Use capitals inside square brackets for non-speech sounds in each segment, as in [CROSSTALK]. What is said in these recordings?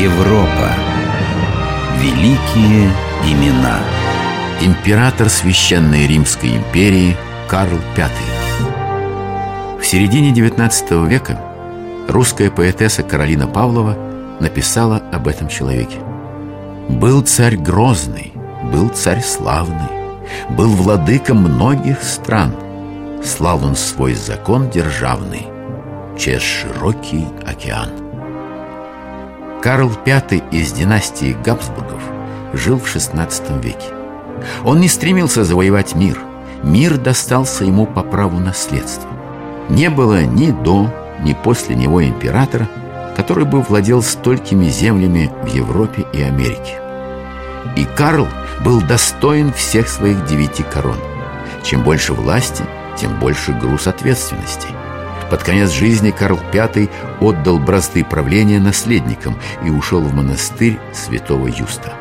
Европа. Великие имена. Император Священной Римской империи Карл V. В середине XIX века русская поэтесса Каролина Павлова написала об этом человеке. Был царь грозный, был царь славный, был владыка многих стран. Слал он свой закон державный через широкий океан. Карл V из династии Габсбургов жил в XVI веке. Он не стремился завоевать мир. Мир достался ему по праву наследства. Не было ни до, ни после него императора, который бы владел столькими землями в Европе и Америке. И Карл был достоин всех своих девяти корон. Чем больше власти, тем больше груз ответственности. Под конец жизни Карл V отдал бразды правления наследникам и ушел в монастырь святого Юста.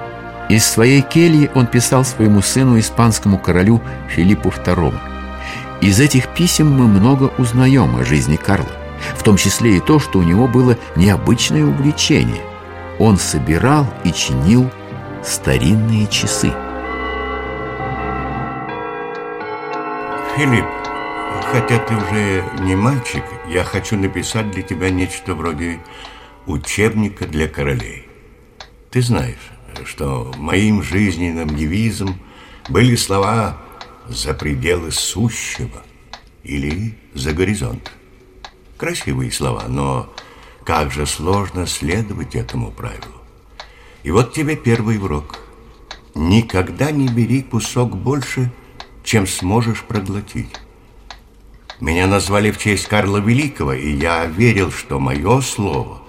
Из своей кельи он писал своему сыну, испанскому королю Филиппу II. Из этих писем мы много узнаем о жизни Карла, в том числе и то, что у него было необычное увлечение. Он собирал и чинил старинные часы. Филипп, хотя ты уже не мальчик, я хочу написать для тебя нечто вроде учебника для королей. Ты знаешь, что моим жизненным девизом были слова «за пределы сущего» или «за горизонт». Красивые слова, но как же сложно следовать этому правилу. И вот тебе первый урок. Никогда не бери кусок больше, чем сможешь проглотить. Меня назвали в честь Карла Великого, и я верил, что мое слово,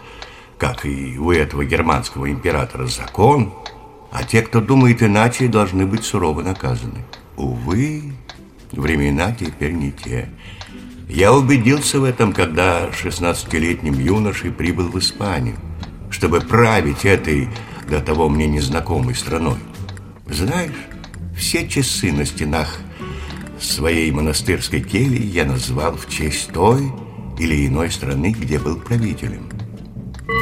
как и у этого германского императора, закон, а те, кто думает иначе, должны быть сурово наказаны. Увы, времена теперь не те. Я убедился в этом, когда 16-летним юношей прибыл в Испанию, чтобы править этой до того мне незнакомой страной. Знаешь, все часы на стенах своей монастырской кельи я назвал в честь той или иной страны, где был правителем.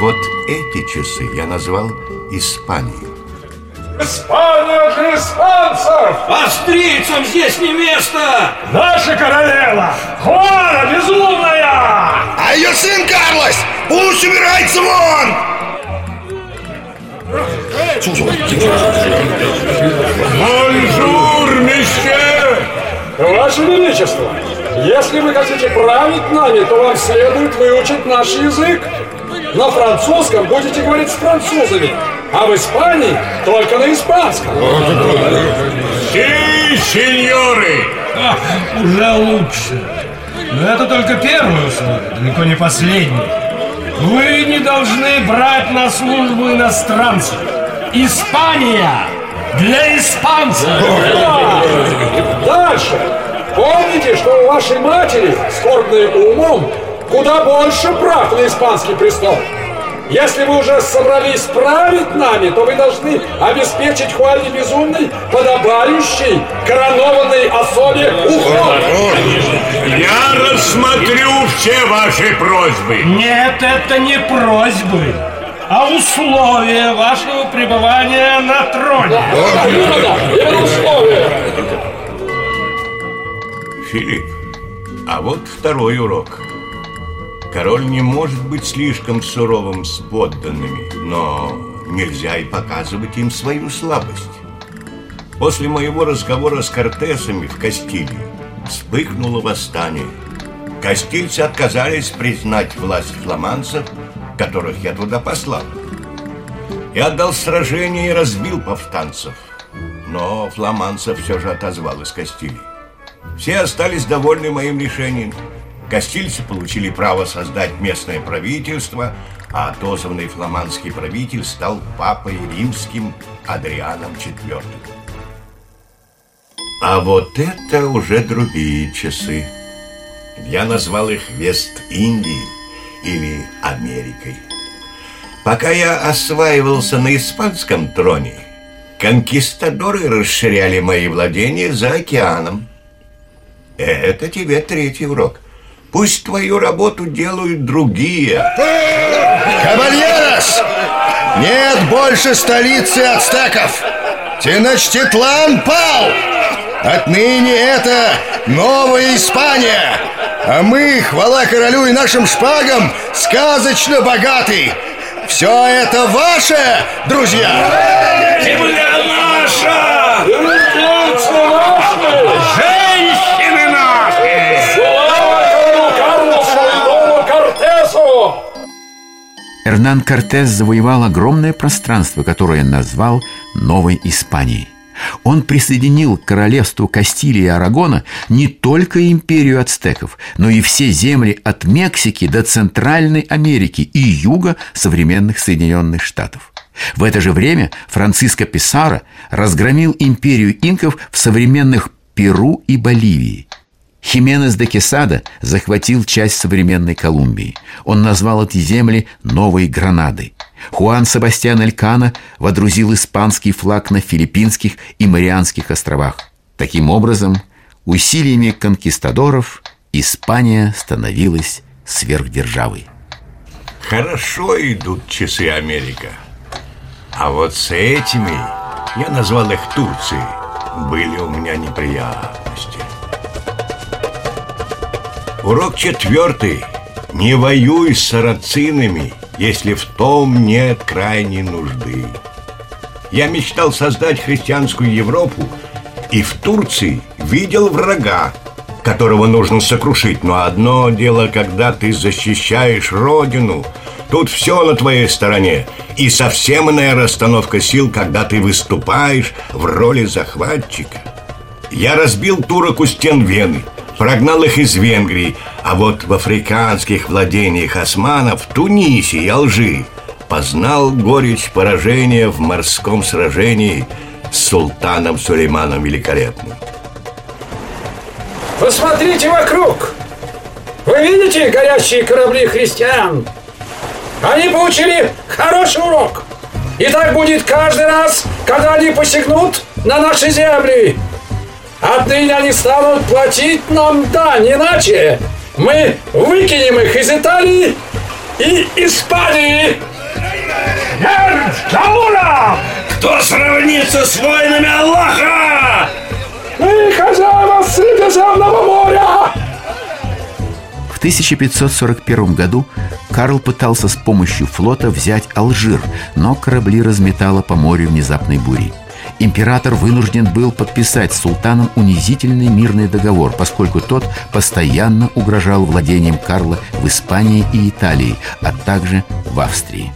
Вот эти часы я назвал Испанией. Испания для испанцев! Австрийцам здесь не место! Наша королева! Хуана безумная! А ее сын Карлос пусть убирается вон! Bonjour, monsieur! Ваше Величество, если вы хотите править нами, то вам следует выучить наш язык. На французском будете говорить с французами, а в Испании только на испанском. Си, сеньоры! А, уже лучше. Но это только первое условие, далеко не последнее. Вы не должны брать на службу иностранцев. Испания для испанцев. Да. Дальше. Помните, что у вашей матери, скорбной умом, куда больше прав на испанский престол. Если вы уже собрались править нами, то вы должны обеспечить Хуане Безумной подобающий коронованной особе уход. Я рассмотрю все ваши просьбы. Нет, это не просьбы, а условия вашего пребывания на троне. Именно, именно условия. Филипп, а вот второй урок. Король не может быть слишком суровым с подданными, но нельзя и показывать им свою слабость. После моего разговора с Кортесами в Кастилии вспыхнуло восстание. Кастильцы отказались признать власть фламандцев, которых я туда послал. Я отдал сражение и разбил повстанцев, но фламандцев все же отозвал из Кастилии. Все остались довольны моим решением. Кастильцы получили право создать местное правительство, а отозванный фламандский правитель стал папой римским Адрианом IV. А вот это уже другие часы. Я назвал их Вест-Индией или Америкой. Пока я осваивался на испанском троне, конкистадоры расширяли мои владения за океаном. Это тебе третий урок. Пусть твою работу делают другие. Кабальера! Карлос! Нет больше столицы ацтеков! Теночтитлан пал! Отныне это новая Испания! А мы, хвала королю и нашим шпагам, сказочно богаты! Все это ваше, друзья! Земля наша! Женщины наши! Слава Кортесу! Эрнан Кортес завоевал огромное пространство, которое назвал Новой Испанией. Он присоединил к королевству Кастилии и Арагона не только империю ацтеков, но и все земли от Мексики до Центральной Америки и юга современных Соединенных Штатов. В это же время Франциско Писаро разгромил империю инков в современных Перу и Боливии. Хименес де Кесада захватил часть современной Колумбии. Он назвал эти земли Новой Гранадой. Хуан Себастьян Элькана водрузил испанский флаг на Филиппинских и Марианских островах. Таким образом, усилиями конкистадоров Испания становилась сверхдержавой. Хорошо идут часы Америка. А вот с этими, я назвал их Турцией, были у меня неприятности. Урок четвертый. Не воюй с сарацинами, если в том нет крайней нужды. Я мечтал создать христианскую Европу и в Турции видел врага, которого нужно сокрушить. Но одно дело, когда ты защищаешь родину, тут все на твоей стороне. И совсем иная расстановка сил, когда ты выступаешь в роли захватчика. Я разбил турок у стен Вены, прогнал их из Венгрии, а вот в африканских владениях османов, Тунисе и Алжире познал горечь поражения в морском сражении с султаном Сулейманом Великолепным. Посмотрите вокруг! Вы видите горящие корабли христиан? Они получили хороший урок. И так будет каждый раз, когда они посягнут на наши земли. Отныне они станут платить нам дань, иначе мы выкинем их из Италии и Испании. Смерть Каура! Кто сравнится с воинами Аллаха? Мы хозяева Средиземного моря! В 1541 году Карл пытался с помощью флота взять Алжир, но корабли разметало по морю внезапной бури. Император вынужден был подписать с султаном унизительный мирный договор, поскольку тот постоянно угрожал владением Карла в Испании и Италии, а также в Австрии.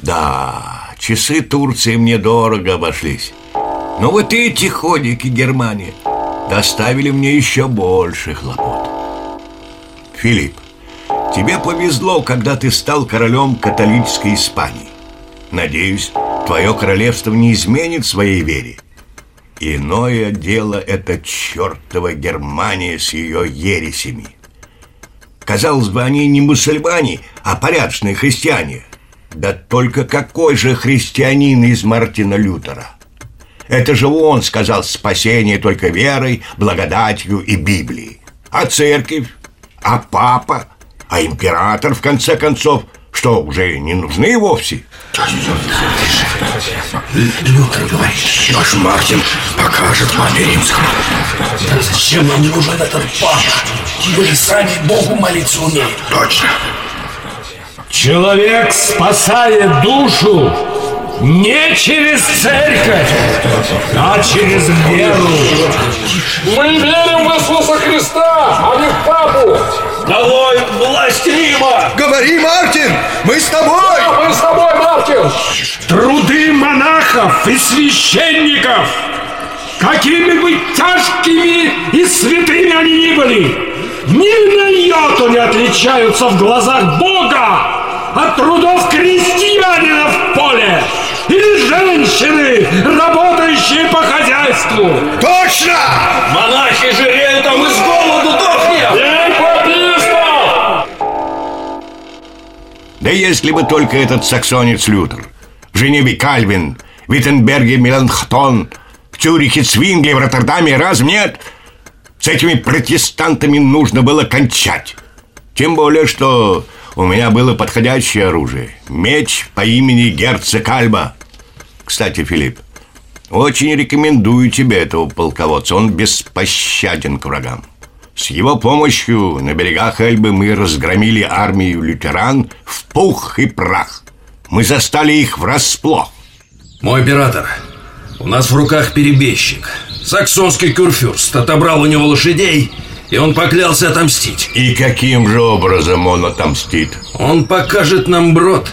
Да, часы Турции мне дорого обошлись. Но вот эти ходики Германии доставили мне еще больше хлопот. Филипп, тебе повезло, когда ты стал королем католической Испании. Надеюсь, твое королевство не изменит своей вере. Иное дело это чертова Германия с ее ересями. Казалось бы, они не мусульмане, а порядочные христиане. Да только какой же христианин из Мартина Лютера? Это же он сказал спасение только верой, благодатью и Библией. А церковь? А папа? А император, в конце концов, что, уже не нужны вовсе? Лютер говорит, ваш Мартин покажет папе римскому. Зачем нам нужен этот папа? Вы сами Богу молиться умеют. Точно. Человек спасает душу не через церковь, а через веру. Мы верим в Иисуса Христа, а не в папу! Долой Рима! Говори, Мартин, мы с тобой! Мы с тобой, Мартин! Труды монахов и священников, какими бы тяжкими и святыми они ни были, ни на йоту не отличаются в глазах Бога от трудов крестьянина в поле или женщины, работающие по хозяйству. Точно! Да если бы только этот саксонец Лютер, в Женеве Кальвин, в Виттенберге Меланхтон, в Цюрихе Цвинге, в Роттердаме разве нет? С этими протестантами нужно было кончать. Тем более, что у меня было подходящее оружие. Меч по имени герцог Альба. Кстати, Филипп, очень рекомендую тебе этого полководца. Он беспощаден к врагам. С его помощью на берегах Эльбы мы разгромили армию лютеран в пух и прах. Мы застали их врасплох. Мой оператор, у нас в руках перебежчик. Саксонский курфюрст отобрал у него лошадей, и он поклялся отомстить. И каким же образом он отомстит? Он покажет нам брод.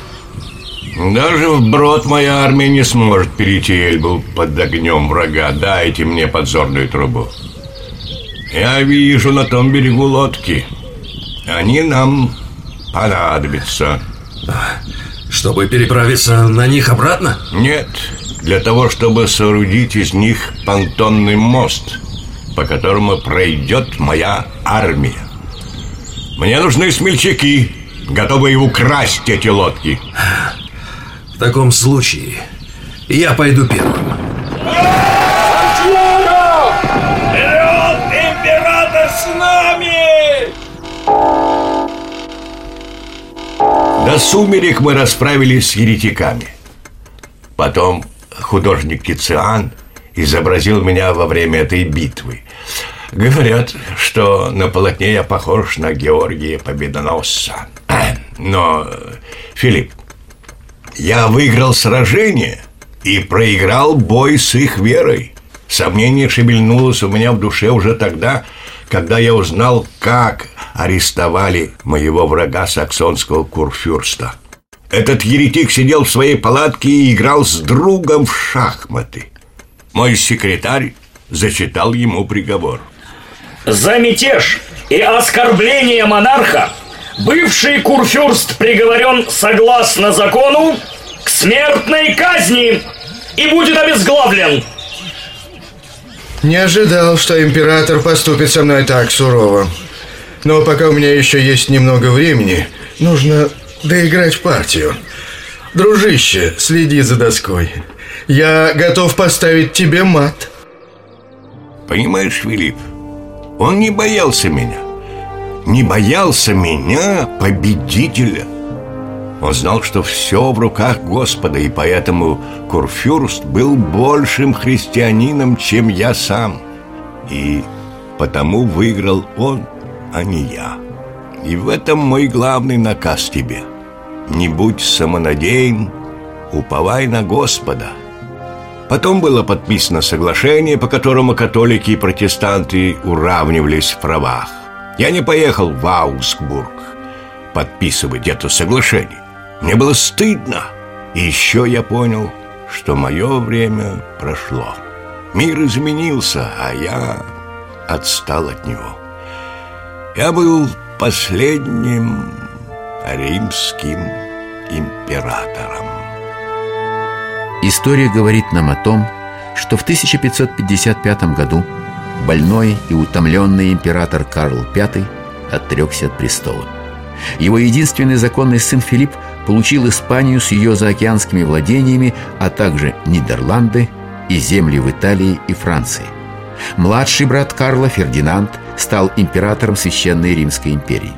Даже вброд моя армия не сможет перейти Эльбу под огнем врага. Дайте мне подзорную трубу. Я вижу на том берегу лодки. Они нам понадобятся. Чтобы переправиться на них обратно? Нет, для того, чтобы соорудить из них понтонный мост, по которому пройдет моя армия. Мне нужны смельчаки, готовые украсть эти лодки. В таком случае я пойду первым. Нами! До сумерек мы расправились с еретиками. Потом художник Тициан изобразил меня во время этой битвы. Говорят, что на полотне я похож на Георгия Победоносца. [CLEARS THROAT] Но, Филипп, я выиграл сражение и проиграл бой с их верой. Сомнение шевельнулось у меня в душе уже тогда, когда я узнал, как арестовали моего врага саксонского курфюрста. Этот еретик сидел в своей палатке и играл с другом в шахматы. Мой секретарь зачитал ему приговор. За мятеж и оскорбление монарха бывший курфюрст приговорен согласно закону к смертной казни и будет обезглавлен. Не ожидал, что император поступит со мной так сурово. Но пока у меня еще есть немного времени, нужно доиграть партию. Дружище, следи за доской. Я готов поставить тебе мат. Понимаешь, Филипп, он не боялся меня. Не боялся меня, победителя. Он знал, что все в руках Господа, и поэтому Курфюрст был большим христианином, чем я сам. И потому выиграл он, а не я. И в этом мой главный наказ тебе. Не будь самонадеян, уповай на Господа. Потом было подписано соглашение, по которому католики и протестанты уравнивались в правах. Я не поехал в Аусбург подписывать это соглашение. Мне было стыдно. И еще я понял, что мое время прошло. Мир изменился, а я отстал от него. Я был последним римским императором. История говорит нам о том, что в 1555 году больной и утомленный император Карл V отрекся от престола. Его единственный законный сын Филипп получил Испанию с ее заокеанскими владениями, а также Нидерланды и земли в Италии и Франции. Младший брат Карла Фердинанд стал императором Священной Римской империи.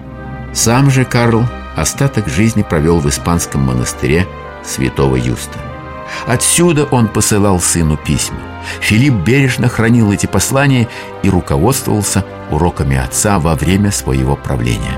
Сам же Карл остаток жизни провел в испанском монастыре святого Юста. Отсюда он посылал сыну письма. Филипп бережно хранил эти послания и руководствовался уроками отца во время своего правления.